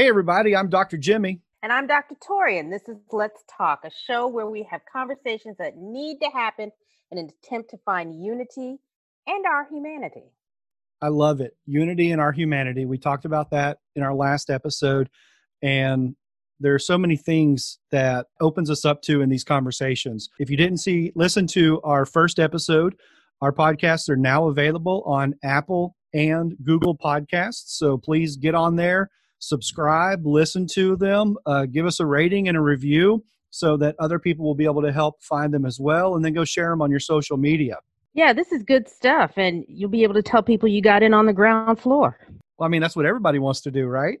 Hey, everybody, I'm Dr. Jimmy. And I'm Dr. Tori, and this is Let's Talk, a show where we have conversations that need to happen in an attempt to find unity and our humanity. I love it. Unity and our humanity. We talked about that in our last episode. And there are so many things that opens us up to in these conversations. If you didn't see, listen to our first episode. Our podcasts are now available on Apple and Google Podcasts. So please get on there, subscribe, listen to them, uh, give us a rating and a review so that other people will be able to help find them as well. And then go share them on your social media. Yeah, this is good stuff. And you'll be able to tell people you got in on the ground floor. Well, I mean, that's what everybody wants to do, right?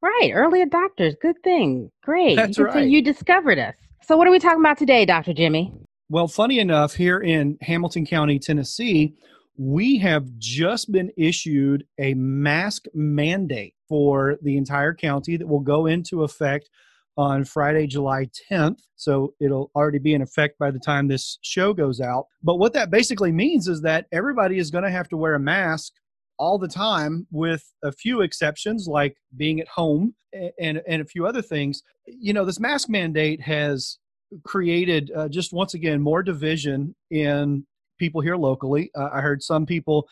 Right. Early adopters. Good thing. Great. That's you right. you discovered us. So, what are we talking about today, Dr. Jimmy? Well, funny enough, here in Hamilton County, Tennessee, we have just been issued a mask mandate for the entire county that will go into effect on Friday, July 10th. So it'll already be in effect by the time this show goes out. But what that basically means is that everybody is going to have to wear a mask all the time with a few exceptions like being at home and and a few other things you know this mask mandate has created uh, just once again more division in people here locally uh, i heard some people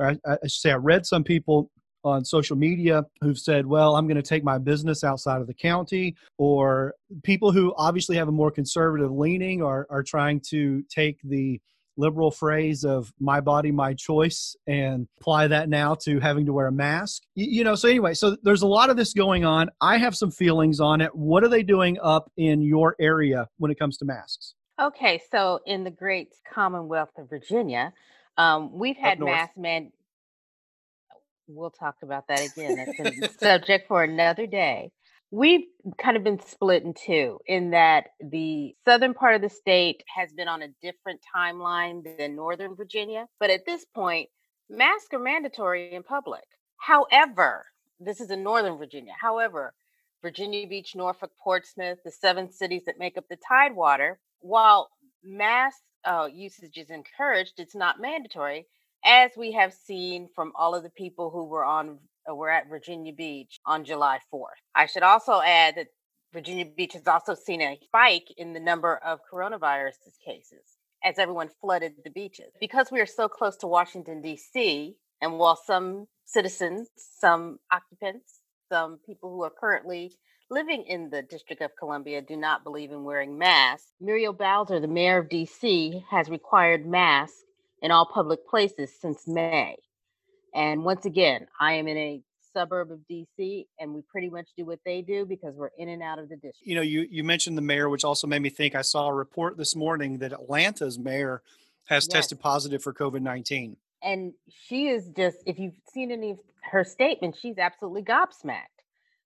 I, I should say i read some people on social media who've said well i'm going to take my business outside of the county or people who obviously have a more conservative leaning are, are trying to take the liberal phrase of my body my choice and apply that now to having to wear a mask. You, know so anyway so there's a lot of this going on. I have some feelings on it. What are they doing up in your area when it comes to masks? Okay, so in the great Commonwealth of Virginia, um, we've had mask mass man. We'll talk about that again. That's a subject for another day. We've kind of been split in two, in that the southern part of the state has been on a different timeline than northern Virginia. But at this point, masks are mandatory in public. However, this is in northern Virginia. However, Virginia Beach, Norfolk, Portsmouth, the seven cities that make up the Tidewater, while mask uh, usage is encouraged, it's not mandatory, as we have seen from all of the people who were on uh, were at Virginia Beach on July 4th. I should also add that Virginia Beach has also seen a spike in the number of coronavirus cases as everyone flooded the beaches. Because we are so close to Washington, D.C., and while some citizens, some occupants, some people who are currently living in the District of Columbia do not believe in wearing masks. Muriel Bowser, the mayor of DC, has required masks in all public places since May. And once again, I am in a suburb of DC and we pretty much do what they do because we're in and out of the district. you know you, you mentioned the mayor which also made me think i saw a report this morning that atlanta's mayor has Yes. tested positive for covid-19 And she is just, if you've seen any of her statements, she's absolutely gobsmacked.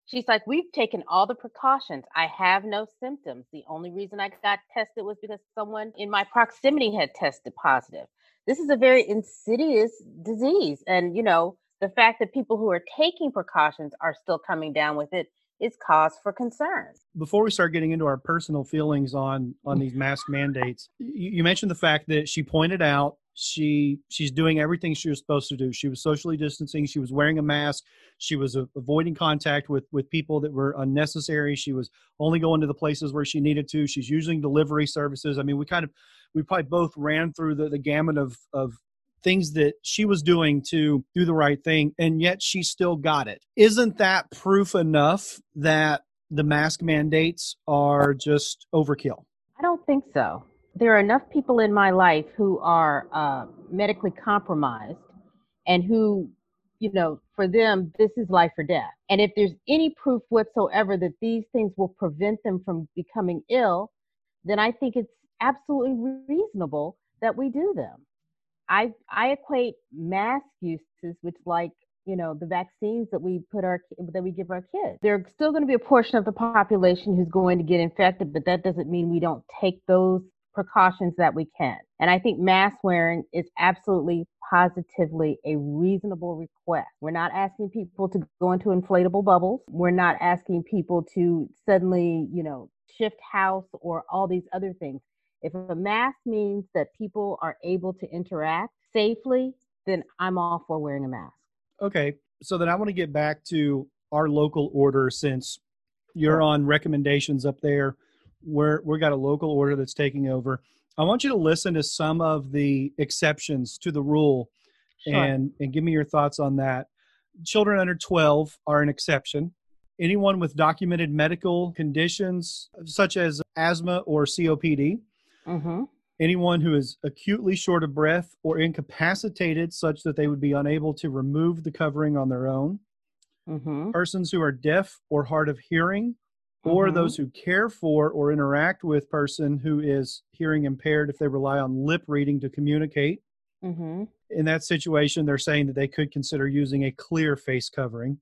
She's like, We've taken all the precautions. I have no symptoms. The only reason I got tested was because someone in my proximity had tested positive. This is a very insidious disease. And, you know, the fact that people who are taking precautions are still coming down with it is cause for concern. before we start getting into our personal feelings on on these mask mandates you, you mentioned the fact that she pointed out she she's doing everything she was supposed to do. She was socially distancing. She was wearing a mask. She was a- avoiding contact with with people that were unnecessary. She was only going to the places where she needed to. She's using delivery services. I mean we kind of we probably both ran through the, the gamut of of things that she was doing to do the right thing and yet she still got it. Isn't that proof enough that the mask mandates are just overkill? I don't think so. There are enough people in my life who are uh, medically compromised and who, you know, for them, this is life or death. And if there's any proof whatsoever that these things will prevent them from becoming ill, then I think it's absolutely reasonable that we do them. I, I equate mask uses, which like you know the vaccines that we put our that we give our kids there's still going to be a portion of the population who's going to get infected but that doesn't mean we don't take those precautions that we can. And i think mask wearing is absolutely positively a reasonable request. We're not asking people to go into inflatable bubbles. We're not asking people to suddenly you know shift house or all these other things. If a mask means that people are able to interact safely then i'm all for wearing a mask. Okay so then i want to get back to our local order since you're on recommendations up there. We're we got a local order that's taking over. I want you to listen to some of the exceptions to the rule sure. and and give me your thoughts on that. Children under 12 are an exception. Anyone with documented medical conditions such as asthma or COPD. Mm-hmm. Anyone who is acutely short of breath or incapacitated such that they would be unable to remove the covering on their own. Mm-hmm. Persons who are deaf or hard of hearing or mm-hmm. those who care for or interact with person who is hearing impaired if they rely on lip reading to communicate. Mm-hmm. in that situation they're saying that they could consider using a clear face covering.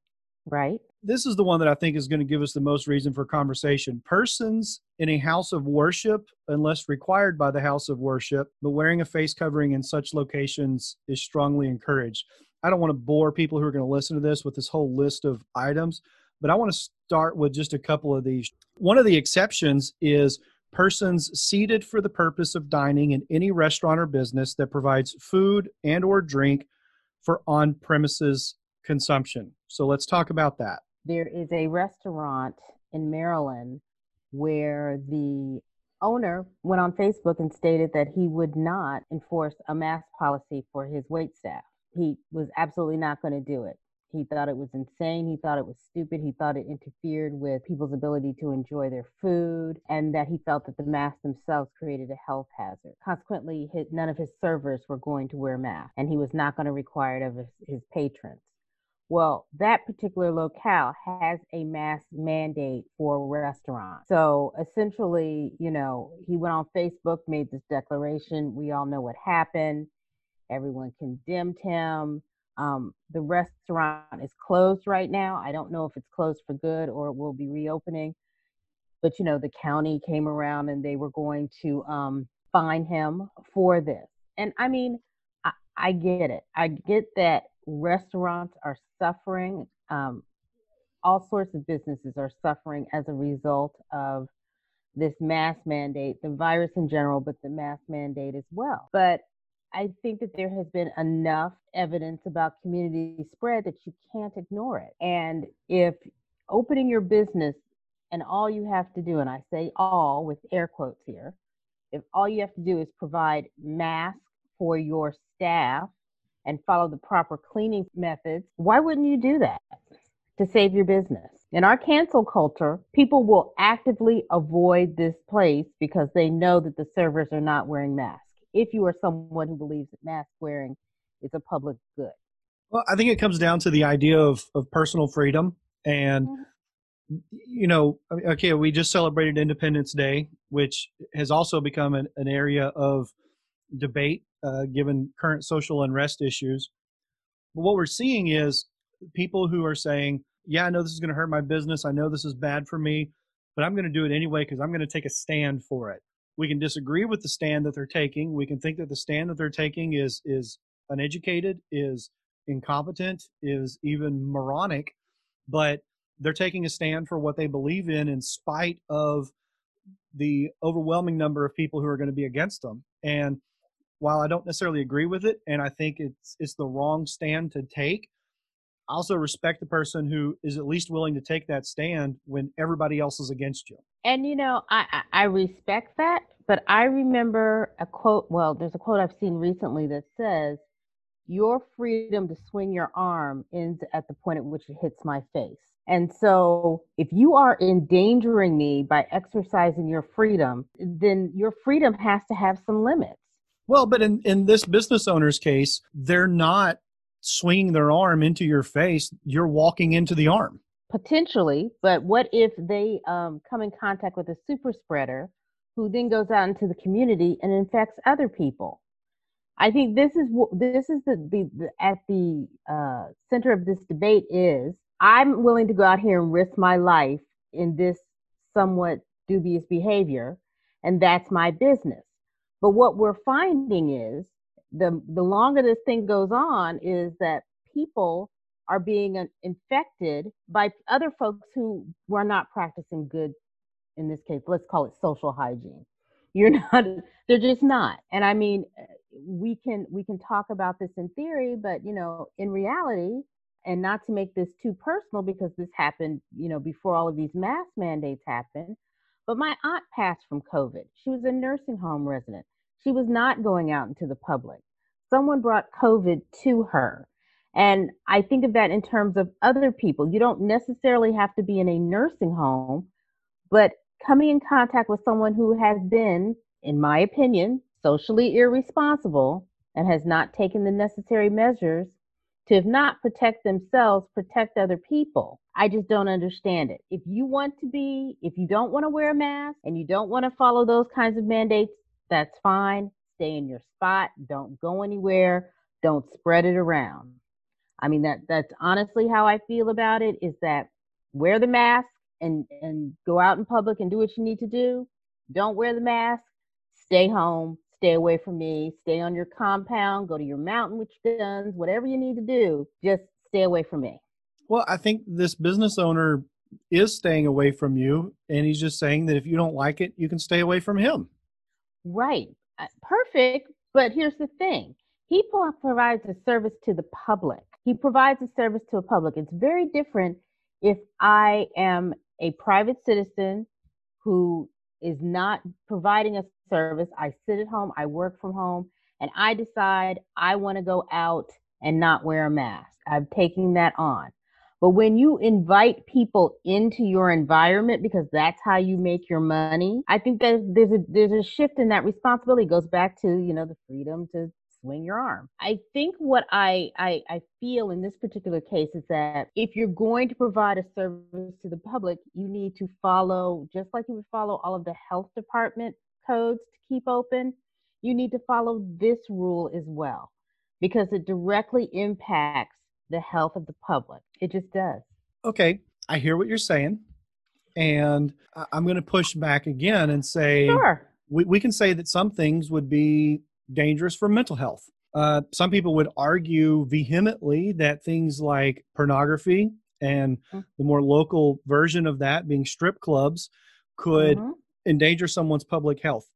Right. This is the one that i think is going to give us the most reason for conversation. Persons in a house of worship unless required by the house of worship but wearing a face covering in such locations is strongly encouraged. I don't want to bore people who are going to listen to this with this whole list of items but I want to start with just a couple of these. One of the exceptions is persons seated for the purpose of dining in any restaurant or business that provides food and or drink for on premises consumption. So let's talk about that. There is a restaurant in Maryland where the owner went on Facebook and stated that he would not enforce a mask policy for his wait staff. He was absolutely not going to do it. He thought it was insane. He thought it was stupid. He thought it interfered with people's ability to enjoy their food, and that he felt that the masks themselves created a health hazard. Consequently, his, none of his servers were going to wear masks, and he was not going to require it of his, his patrons. Well, that particular locale has a mask mandate for restaurants. So essentially, you know, he went on Facebook, made this declaration. We all know what happened. Everyone condemned him. Um, the restaurant is closed right now. I don't know if it's closed for good or it will be reopening. But you know, the county came around and they were going to um, fine him for this. And I mean, I, I get it. I get that restaurants are suffering. Um, all sorts of businesses are suffering as a result of this mask mandate, the virus in general, but the mask mandate as well. But I think that there has been enough evidence about community spread that you can't ignore it. And if opening your business and all you have to do, and I say all with air quotes here, if all you have to do is provide masks for your staff and follow the proper cleaning methods, why wouldn't you do that to save your business? In our cancel culture, people will actively avoid this place because they know that the servers are not wearing masks if you are someone who believes that mask wearing is a public good. Well, I think it comes down to the idea of, of personal freedom. And, mm-hmm. you know, okay, we just celebrated Independence Day, which has also become an, an area of debate uh, given current social unrest issues. But what we're seeing is people who are saying, yeah, I know this is going to hurt my business. I know this is bad for me, but I'm going to do it anyway because I'm going to take a stand for it we can disagree with the stand that they're taking. We can think that the stand that they're taking is is uneducated, is incompetent, is even moronic, but they're taking a stand for what they believe in in spite of the overwhelming number of people who are going to be against them. And while I don't necessarily agree with it and I think it's it's the wrong stand to take, I also respect the person who is at least willing to take that stand when everybody else is against you. And you know, I I respect that, but I remember a quote. Well, there's a quote I've seen recently that says, "Your freedom to swing your arm ends at the point at which it hits my face." And so, if you are endangering me by exercising your freedom, then your freedom has to have some limits. Well, but in, in this business owner's case, they're not swinging their arm into your face. You're walking into the arm potentially but what if they um, come in contact with a super spreader who then goes out into the community and infects other people? I think this is what this is the, the, the at the uh, center of this debate is i'm willing to go out here and risk my life in this somewhat dubious behavior and that's my business. But what we're finding is the the longer this thing goes on is that people are being infected by other folks who were not practicing good in this case let's call it social hygiene you're not they're just not and i mean uh, we can we can talk about this in theory but you know in reality and not to make this too personal because this happened, you know, before all of these mask mandates happened, but my aunt passed from COVID. She was a nursing home resident. She was not going out into the public. Someone brought COVID to her. And I think of that in terms of other people. You don't necessarily have to be in a nursing home, but coming in contact with someone who has been, in my opinion, socially irresponsible and has not taken the necessary measures to, if not protect themselves, protect other people. I just don't understand it. If you want to be, if you don't want to wear a mask and you don't want to follow those kinds of mandates, that's fine. Stay in your spot. Don't go anywhere. Don't spread it around. I mean that that's honestly how I feel about it is that wear the mask and and go out in public and do what you need to do. Don't wear the mask. Stay home. Stay away from me. Stay on your compound. Go to your mountain with your guns. Whatever you need to do, just stay away from me. Well, I think this business owner is staying away from you, and he's just saying that if you don't like it, you can stay away from him. Right. Uh, perfect. But here's the thing he provides a service to the public. He provides a service to a public. It's very different if I am a private citizen who is not providing a service. I sit at home, I work from home, and I decide I want to go out and not wear a mask. I'm taking that on. But when you invite people into your environment because that's how you make your money, I think that there's a there's a shift in that responsibility. It goes back to, you know, the freedom to swing your arm. I think what I, I I feel in this particular case is that if you're going to provide a service to the public, you need to follow just like you would follow all of the health department codes to keep open, you need to follow this rule as well because it directly impacts the health of the public. It just does. Okay, I hear what you're saying. And I'm going to push back again and say sure. we, we can say that some things would be dangerous for mental health. Uh, some people would argue vehemently that things like pornography and mm-hmm. the more local version of that being strip clubs could mm-hmm. endanger someone's public health.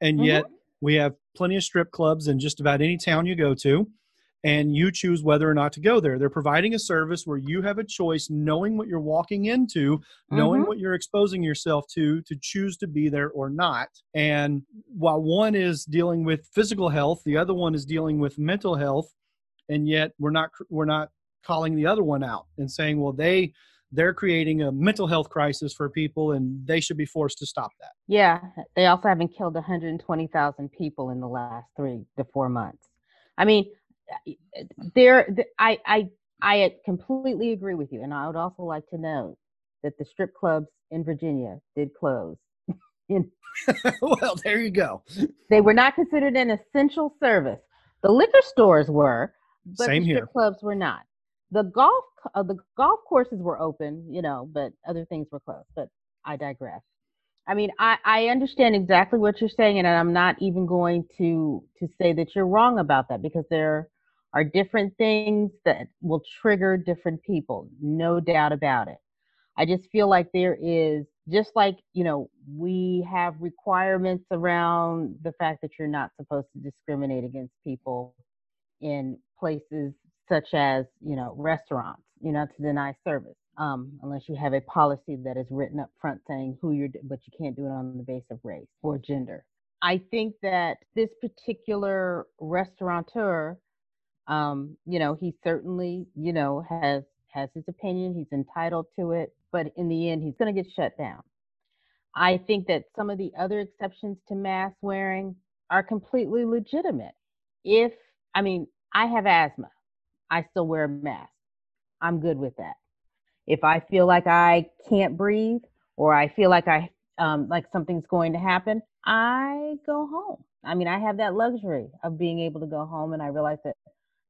And mm-hmm. yet, we have plenty of strip clubs in just about any town you go to and you choose whether or not to go there. They're providing a service where you have a choice, knowing what you're walking into, mm-hmm. knowing what you're exposing yourself to, to choose to be there or not. And while one is dealing with physical health, the other one is dealing with mental health, and yet we're not we're not calling the other one out and saying, well, they they're creating a mental health crisis for people and they should be forced to stop that. Yeah, they also haven't killed 120,000 people in the last 3 to 4 months. I mean, there I I I completely agree with you, and I would also like to note that the strip clubs in Virginia did close. well, there you go. They were not considered an essential service. The liquor stores were, but Same the strip here. clubs were not. The golf uh, the golf courses were open, you know, but other things were closed. But I digress. I mean, I, I understand exactly what you're saying, and I'm not even going to to say that you're wrong about that because there are different things that will trigger different people, no doubt about it. I just feel like there is just like, you know, we have requirements around the fact that you're not supposed to discriminate against people in places such as, you know, restaurants, you know, to deny service. Um, unless you have a policy that is written up front saying who you're, but you can't do it on the basis of race or gender. I think that this particular restaurateur um, you know, he certainly, you know, has has his opinion. He's entitled to it, but in the end, he's going to get shut down. I think that some of the other exceptions to mask wearing are completely legitimate. If I mean, I have asthma, I still wear a mask. I'm good with that. If I feel like I can't breathe or I feel like I um, like something's going to happen, I go home. I mean, I have that luxury of being able to go home, and I realize that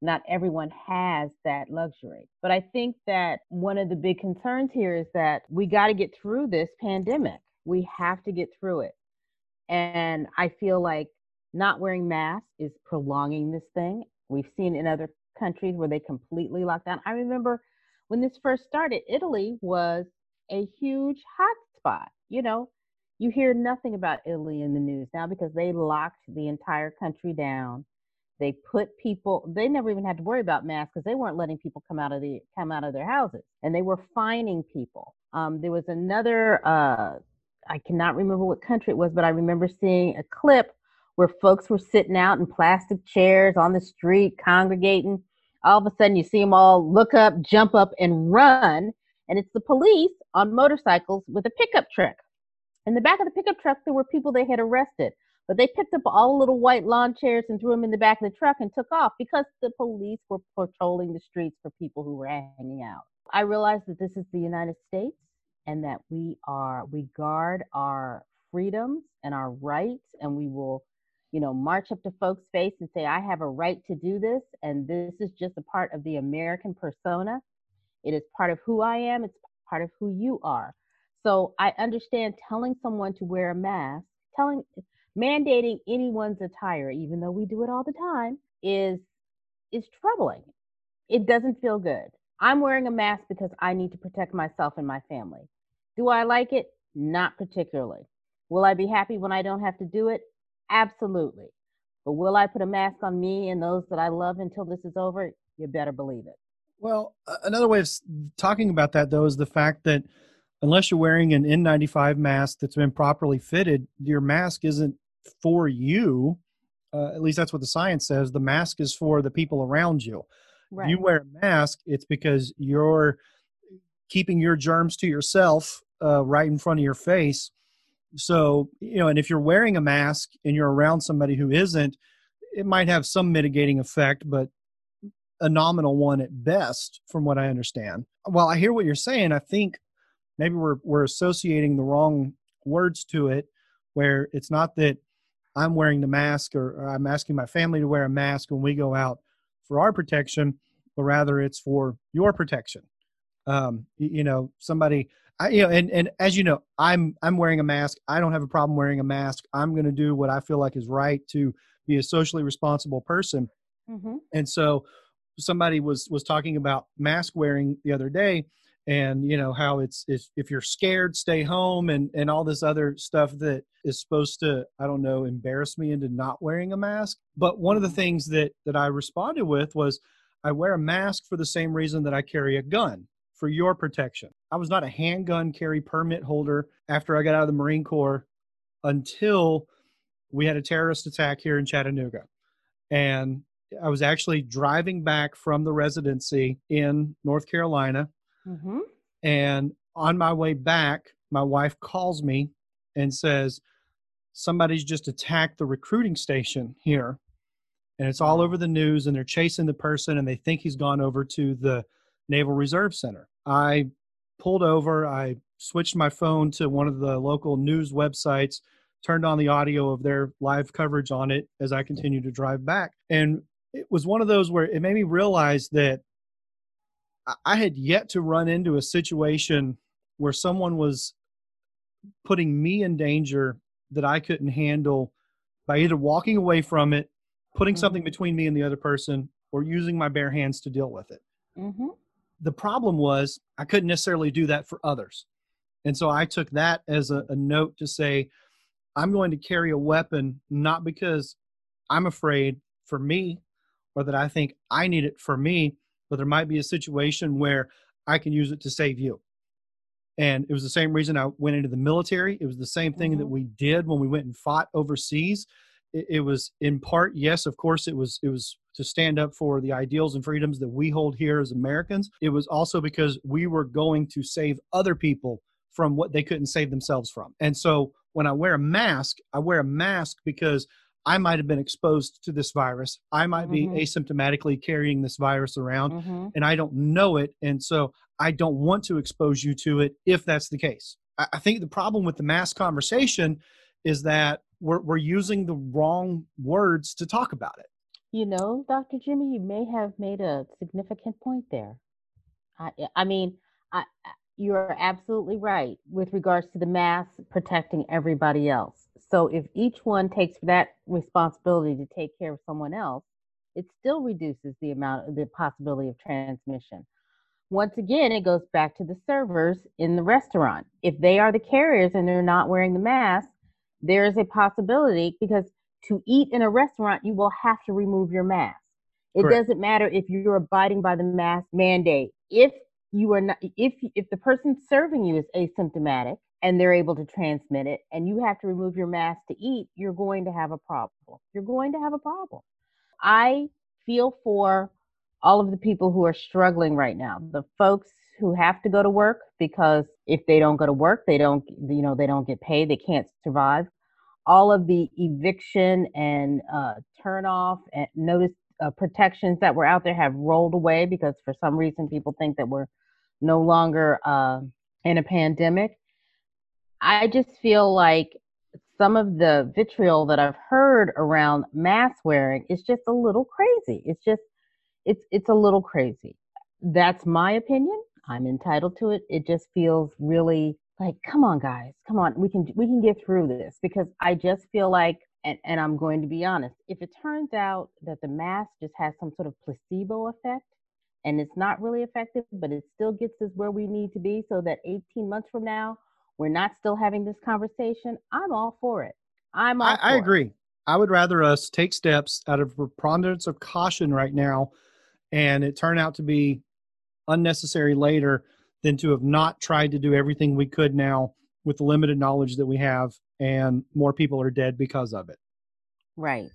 not everyone has that luxury. But I think that one of the big concerns here is that we got to get through this pandemic. We have to get through it. And I feel like not wearing masks is prolonging this thing. We've seen in other countries where they completely locked down. I remember when this first started, Italy was a huge hotspot. You know, you hear nothing about Italy in the news now because they locked the entire country down They put people. They never even had to worry about masks because they weren't letting people come out of the come out of their houses, and they were fining people. Um, there was another. Uh, I cannot remember what country it was, but I remember seeing a clip where folks were sitting out in plastic chairs on the street, congregating. All of a sudden, you see them all look up, jump up, and run, and it's the police on motorcycles with a pickup truck. In the back of the pickup truck, there were people they had arrested. But they picked up all the little white lawn chairs and threw them in the back of the truck and took off because the police were patrolling the streets for people who were hanging out. I realized that this is the United States and that we are we guard our freedoms and our rights and we will you know march up to folks face and say i have a right to do this and this is just a part of the american persona. It is part of who i am. It's part of who you are. So i understand telling someone to wear a mask telling mandating anyone's attire, even though we do it all the time, is is troubling. It doesn't feel good. I'm wearing a mask because I need to protect myself and my family. Do I like it? Not particularly. Will I be happy when I don't have to do it? Absolutely. But will I put a mask on me and those that I love until this is over? You better believe it. Well, another way of talking about that, though, is the fact that unless you're wearing an N95 mask that's been properly fitted, your mask isn't for you. Uh, at least that's what the science says. The mask is for the people around you. Right. You wear a mask, it's because you're keeping your germs to yourself uh, right in front of your face. So, you know, and if you're wearing a mask and you're around somebody who isn't, it might have some mitigating effect, but a nominal one at best, from what I understand. While I hear what you're saying, I think maybe we're we're associating the wrong words to it, where it's not that I'm wearing the mask or, or I'm asking my family to wear a mask when we go out for our protection, but rather it's for your protection. Um, you, you know, somebody, I, you know, and, and as you know, I'm, I'm wearing a mask. I don't have a problem wearing a mask. I'm going to do what I feel like is right to be a socially responsible person. Mm-hmm. And so somebody was, was talking about mask wearing the other day and you know how it's if, if you're scared stay home and and all this other stuff that is supposed to i don't know embarrass me into not wearing a mask. But one of the mm-hmm. things that that i responded with was i wear a mask for the same reason that i carry a gun for your protection. I was not a handgun carry permit holder after i got out of the marine corps until we had a terrorist attack here in chattanooga. And i was actually driving back from the residency in north carolina Mm-hmm. And on my way back, my wife calls me and says, Somebody's just attacked the recruiting station here. And it's all over the news, and they're chasing the person, and they think he's gone over to the Naval Reserve Center. I pulled over, I switched my phone to one of the local news websites, turned on the audio of their live coverage on it as I continued to drive back. And it was one of those where it made me realize that I had yet to run into a situation where someone was putting me in danger that I couldn't handle by either walking away from it, putting mm-hmm. something between me and the other person, or using my bare hands to deal with it. Mm-hmm. The problem was I couldn't necessarily do that for others. And so I took that as a, a note to say, I'm going to carry a weapon not because I'm afraid for me or that I think I need it for me, but there might be a situation where I can use it to save you. And it was the same reason I went into the military. It was the same thing mm-hmm. that we did when we went and fought overseas. It, it, was in part, yes, of course, it was it was to stand up for the ideals and freedoms that we hold here as Americans. It was also because we were going to save other people from what they couldn't save themselves from. And so when I wear a mask, I wear a mask because I might have been exposed to this virus. I might mm-hmm. be asymptomatically carrying this virus around mm-hmm. and I don't know it. And so I don't want to expose you to it if that's the case. I, I think the problem with the mass conversation is that we're, we're using the wrong words to talk about it. You know, Dr. Jimmy, you may have made a significant point there. I, I mean, I, you're absolutely right with regards to the mass protecting everybody else. So if each one takes that responsibility to take care of someone else, it still reduces the amount of the possibility of transmission. Once again, it goes back to the servers in the restaurant. If they are the carriers and they're not wearing the mask, there is a possibility because to eat in a restaurant, you will have to remove your mask. It Correct. doesn't matter if you're abiding by the mask mandate. If you are not, if if the person serving you is asymptomatic and they're able to transmit it, and you have to remove your mask to eat, you're going to have a problem. You're going to have a problem. I feel for all of the people who are struggling right now. The folks who have to go to work because if they don't go to work, they don't, you know, they don't get paid, they can't survive. All of the eviction and uh, turn off and notice uh, protections that were out there have rolled away because for some reason people think that we're no longer uh, in a pandemic. I just feel like some of the vitriol that I've heard around mask wearing is just a little crazy. It's just it's it's a little crazy. That's my opinion. I'm entitled to it. It just feels really like, come on, guys, come on, we can we can get through this because I just feel like, and, and I'm going to be honest, if it turns out that the mask just has some sort of placebo effect and it's not really effective, but it still gets us where we need to be, so that 18 months from now we're not still having this conversation, I'm all for it. I'm all. I, I agree. I would rather us take steps out of preponderance of caution right now, and it turn out to be unnecessary later than to have not tried to do everything we could now with the limited knowledge that we have and more people are dead because of it right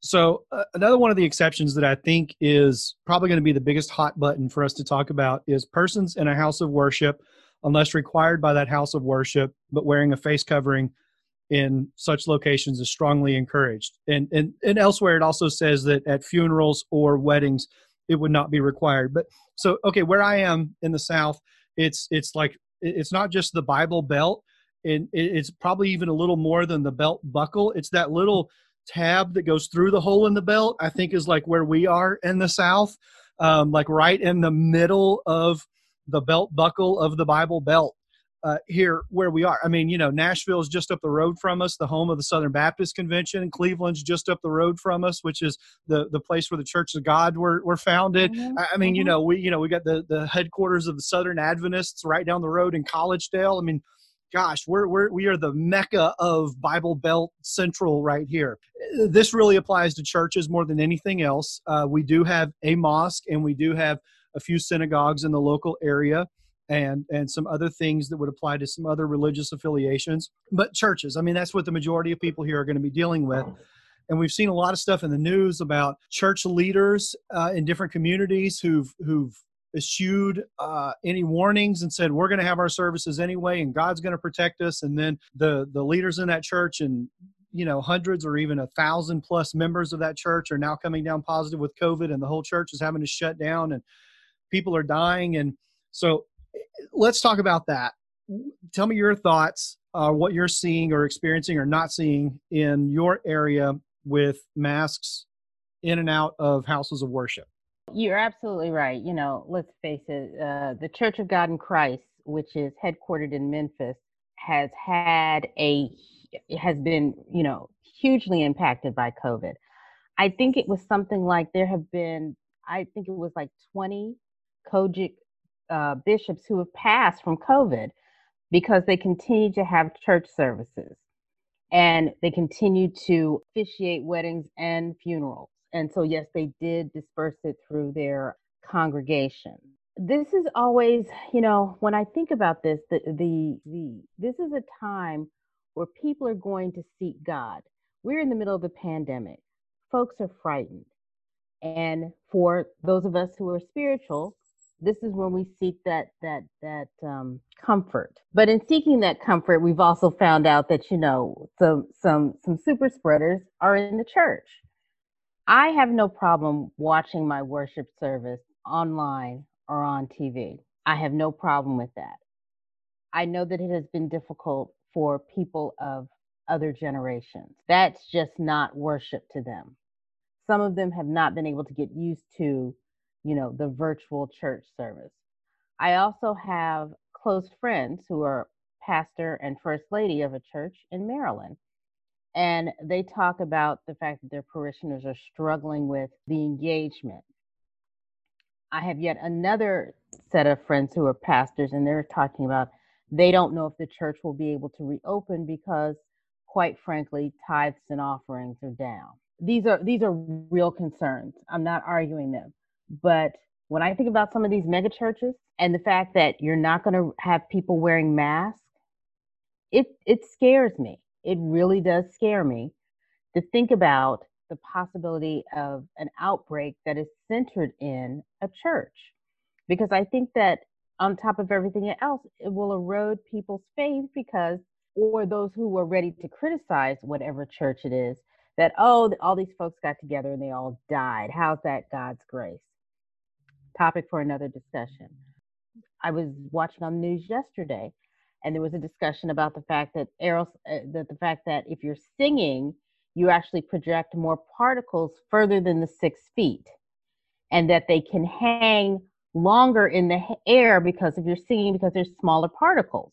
so uh, another one of the exceptions that i think is probably going to be the biggest hot button for us to talk about is persons in a house of worship unless required by that house of worship but wearing a face covering in such locations is strongly encouraged and and, and elsewhere it also says that at funerals or weddings it would not be required. But so okay, where I am in the South, it's it's like it's not just the Bible belt, and it's probably even a little more than the belt buckle. It's that little tab that goes through the hole in the belt. I think is like where we are in the South, um, like right in the middle of the belt buckle of the Bible belt uh, here where we are. I mean, you know, Nashville is just up the road from us, the home of the Southern Baptist Convention. Cleveland's just up the road from us, which is the the place where the Church of God were, were founded. Mm-hmm. I, I, mean, mm-hmm. you know, we you know we got the the headquarters of the Southern Adventists right down the road in Collegedale. I mean, gosh, we're, we're we are the mecca of Bible Belt Central right here. This really applies to churches more than anything else. Uh, we do have a mosque and we do have a few synagogues in the local area and and some other things that would apply to some other religious affiliations but churches. I mean that's what the majority of people here are going to be dealing with. And we've seen a lot of stuff in the news about church leaders uh, in different communities who've who've eschewed uh, any warnings and said we're going to have our services anyway and god's going to protect us. And then the the leaders in that church and you know hundreds or even a thousand plus members of that church are now coming down positive with covid and the whole church is having to shut down and people are dying and so let's talk about that. Tell me your thoughts, uh, what you're seeing or experiencing or not seeing in your area with masks in and out of houses of worship. You're absolutely right. You know, let's face it, uh, the Church of God in Christ, which is headquartered in Memphis, has had a has been, you know, hugely impacted by COVID. I think it was something like there have been, I think it was like 20 COGIC uh, bishops who have passed from COVID because they continue to have church services and they continue to officiate weddings and funerals. And so, yes, they did disperse it through their congregation. This is always, you know, when I think about this, the, the, the this is a time where people are going to seek God. We're in the middle of a pandemic. Folks are frightened. And for those of us who are spiritual, this is when we seek that that that um, comfort. But in seeking that comfort, we've also found out that you know some some some super spreaders are in the church. I have no problem watching my worship service online or on TV. I have no problem with that. I know that it has been difficult for people of other generations. That's just not worship to them. Some of them have not been able to get used to you know, the virtual church service. I also have close friends who are pastor and first lady of a church in Maryland. And they talk about the fact that their parishioners are struggling with the engagement. I have yet another set of friends who are pastors, and they're talking about they don't know if the church will be able to reopen because quite frankly, tithes and offerings are down. These are these are real concerns. I'm not arguing them. But when I think about some of these mega churches and the fact that you're not going to have people wearing masks, it it scares me. It really does scare me to think about the possibility of an outbreak that is centered in a church. Because I think that on top of everything else, it will erode people's faith because, or those who are ready to criticize whatever church it is, that, oh, all these folks got together and they all died. How's that God's grace? Topic for another discussion. I was watching on the news yesterday, and there was a discussion about the fact that aeros, uh, that the fact that if you're singing, you actually project more particles further than the six feet, and that they can hang longer in the air because if you're singing because there's smaller particles.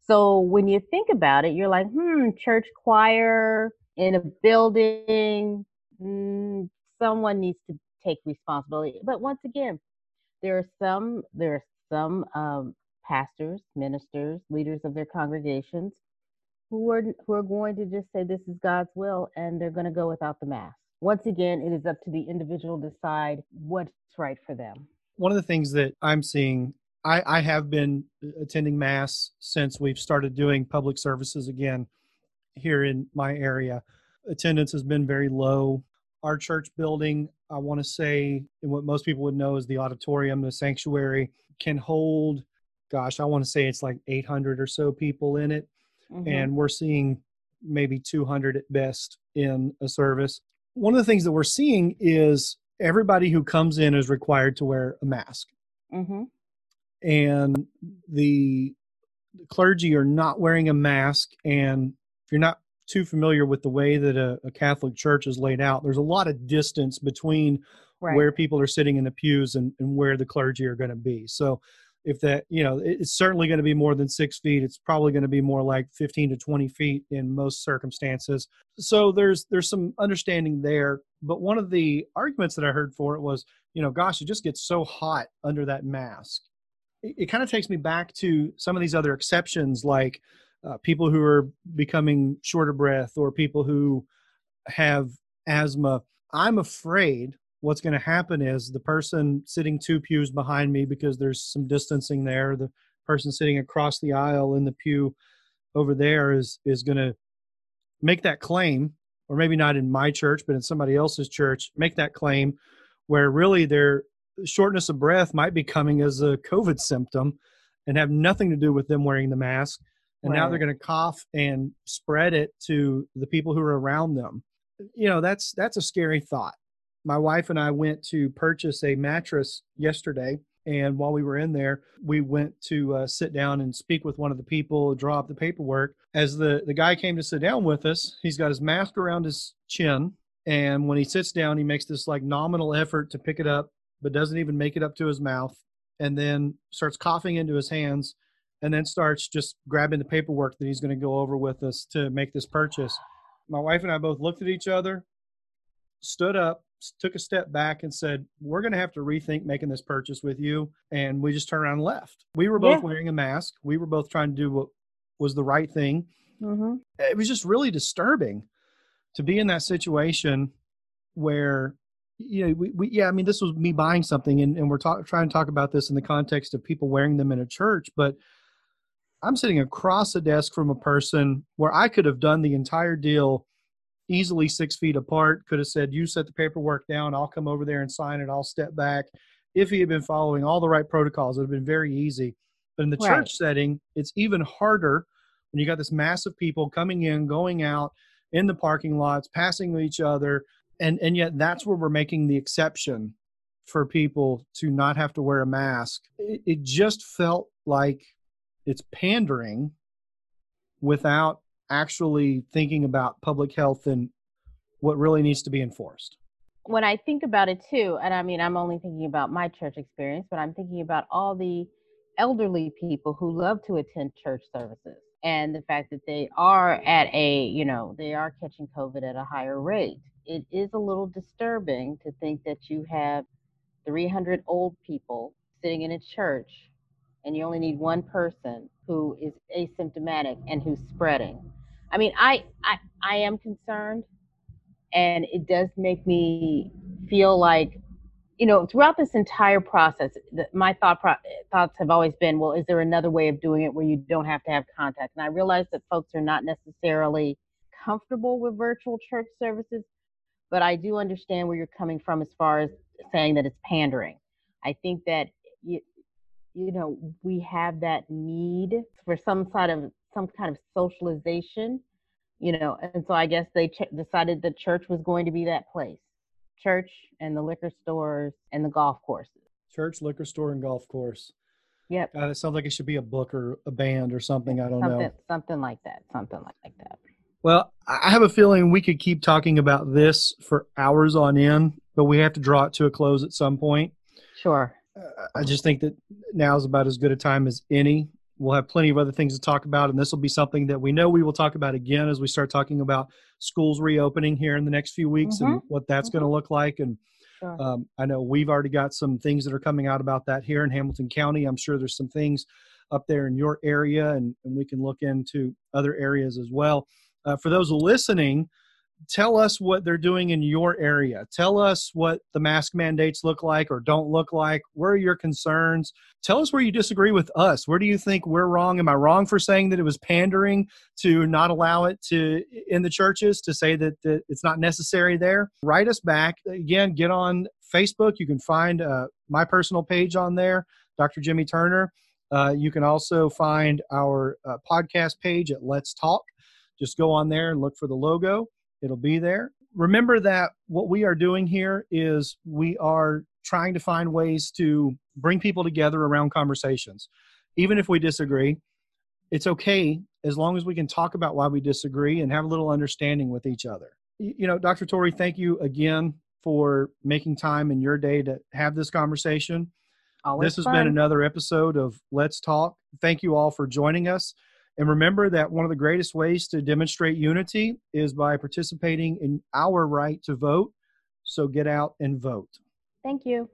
So when you think about it, you're like, hmm, church choir in a building, mm, someone needs to take responsibility. But once again, there are some there are some um, pastors, ministers, leaders of their congregations who are who are going to just say this is God's will and they're going to go without the mask. Once again, it is up to the individual to decide what's right for them one of the things that I'm seeing, I, I have been attending mass since we've started doing public services again here in my area. Attendance has been very low. Our church building, I want to say, and what most people would know is the auditorium, the sanctuary, can hold, gosh, I want to say it's like 800 or so people in it. Mm-hmm. And we're seeing maybe 200 at best in a service. One of the things that we're seeing is everybody who comes in is required to wear a mask. Mm-hmm. And the clergy are not wearing a mask. And if you're not too familiar with the way that a, a Catholic church is laid out, there's a lot of distance between right. where people are sitting in the pews and, and where the clergy are going to be. So if that you know it's certainly going to be more than six feet. It's probably going to be more like 15 to 20 feet in most circumstances. So there's there's some understanding there. But one of the arguments that i heard for it was you know gosh it just gets so hot under that mask. It, it kind of takes me back to some of these other exceptions like uh, people who are becoming short of breath or people who have asthma i'm afraid what's going to happen is the person sitting two pews behind me because there's some distancing there the person sitting across the aisle in the pew over there is is going to make that claim or maybe not in my church but in somebody else's church make that claim where really their shortness of breath might be coming as a covid symptom and have nothing to do with them wearing the mask and right. now they're going to cough and spread it to the people who are around them you know that's that's a scary thought my wife and I went to purchase a mattress yesterday. And while we were in there, we went to uh, sit down and speak with one of the people, draw up the paperwork. As the, the guy came to sit down with us, he's got his mask around his chin. And when he sits down, he makes this like nominal effort to pick it up, but doesn't even make it up to his mouth. And then starts coughing into his hands and then starts just grabbing the paperwork that he's going to go over with us to make this purchase. My wife and I both looked at each other, stood up, took a step back and said, We're going to have to rethink making this purchase with you. And we just turned around and left. We were both yeah. wearing a mask. We were both trying to do what was the right thing. Mm-hmm. It was just really disturbing to be in that situation where, you know, we, we yeah, I mean, this was me buying something, and, and we're talk, trying to talk about this in the context of people wearing them in a church, but I'm sitting across a desk from a person where I could have done the entire deal easily six feet apart, could have said, You set the paperwork down, I'll come over there and sign it, I'll step back. If he had been following all the right protocols, it would have been very easy. But in the right. church setting, it's even harder when you got this mass of people coming in, going out in the parking lots, passing each other. And, and yet that's where we're making the exception for people to not have to wear a mask. It, it just felt like it's pandering without actually thinking about public health and what really needs to be enforced. When I think about it too, and I mean, I'm only thinking about my church experience, but I'm thinking about all the elderly people who love to attend church services and the fact that they are at a, you know, they are catching COVID at a higher rate. It is a little disturbing to think that you have 300 old people sitting in a church and you only need one person who is asymptomatic and who's spreading. I mean, I, I, I am concerned, and it does make me feel like, you know, throughout this entire process, the, my thought pro- thoughts have always been, well, is there another way of doing it where you don't have to have contact? And I realize that folks are not necessarily comfortable with virtual church services, but I do understand where you're coming from as far as saying that it's pandering. I think that you, you know, we have that need for some sort of some kind of socialization, you know, and so I guess they ch- decided the church was going to be that place. Church and the liquor stores and the golf courses. Church, liquor store, and golf course. Yep. God, it sounds like it should be a book or a band or something. I don't something, know. Something like that. Something like that. Well, I have a feeling we could keep talking about this for hours on end, but we have to draw it to a close at some point. Sure. I just think that now is about as good a time as any. We'll have plenty of other things to talk about, and this will be something that we know we will talk about again as we start talking about schools reopening here in the next few weeks mm-hmm. and what that's mm-hmm. going to look like. And sure. um, I know we've already got some things that are coming out about that here in Hamilton County. I'm sure there's some things up there in your area, and, and we can look into other areas as well. Uh, for those listening, tell us what they're doing in your area. Tell us what the mask mandates look like or don't look like. Where are your concerns? Tell us where you disagree with us. Where do you think we're wrong? Am I wrong for saying that it was pandering to not allow it to in the churches to say that, that it's not necessary there? Write us back. Again, get on Facebook. You can find uh, my personal page on there, Dr. Jimmy Turner. Uh, you can also find our uh, podcast page at Let's Talk. Just go on there and look for the logo It'll be there. Remember that what we are doing here is we are trying to find ways to bring people together around conversations. Even if we disagree, it's okay as long as we can talk about why we disagree and have a little understanding with each other. You know, Dr. Tori, thank you again for making time in your day to have this conversation. Always this has fun. been another episode of Let's Talk. Thank you all for joining us. And remember that one of the greatest ways to demonstrate unity is by participating in our right to vote. So get out and vote. Thank you.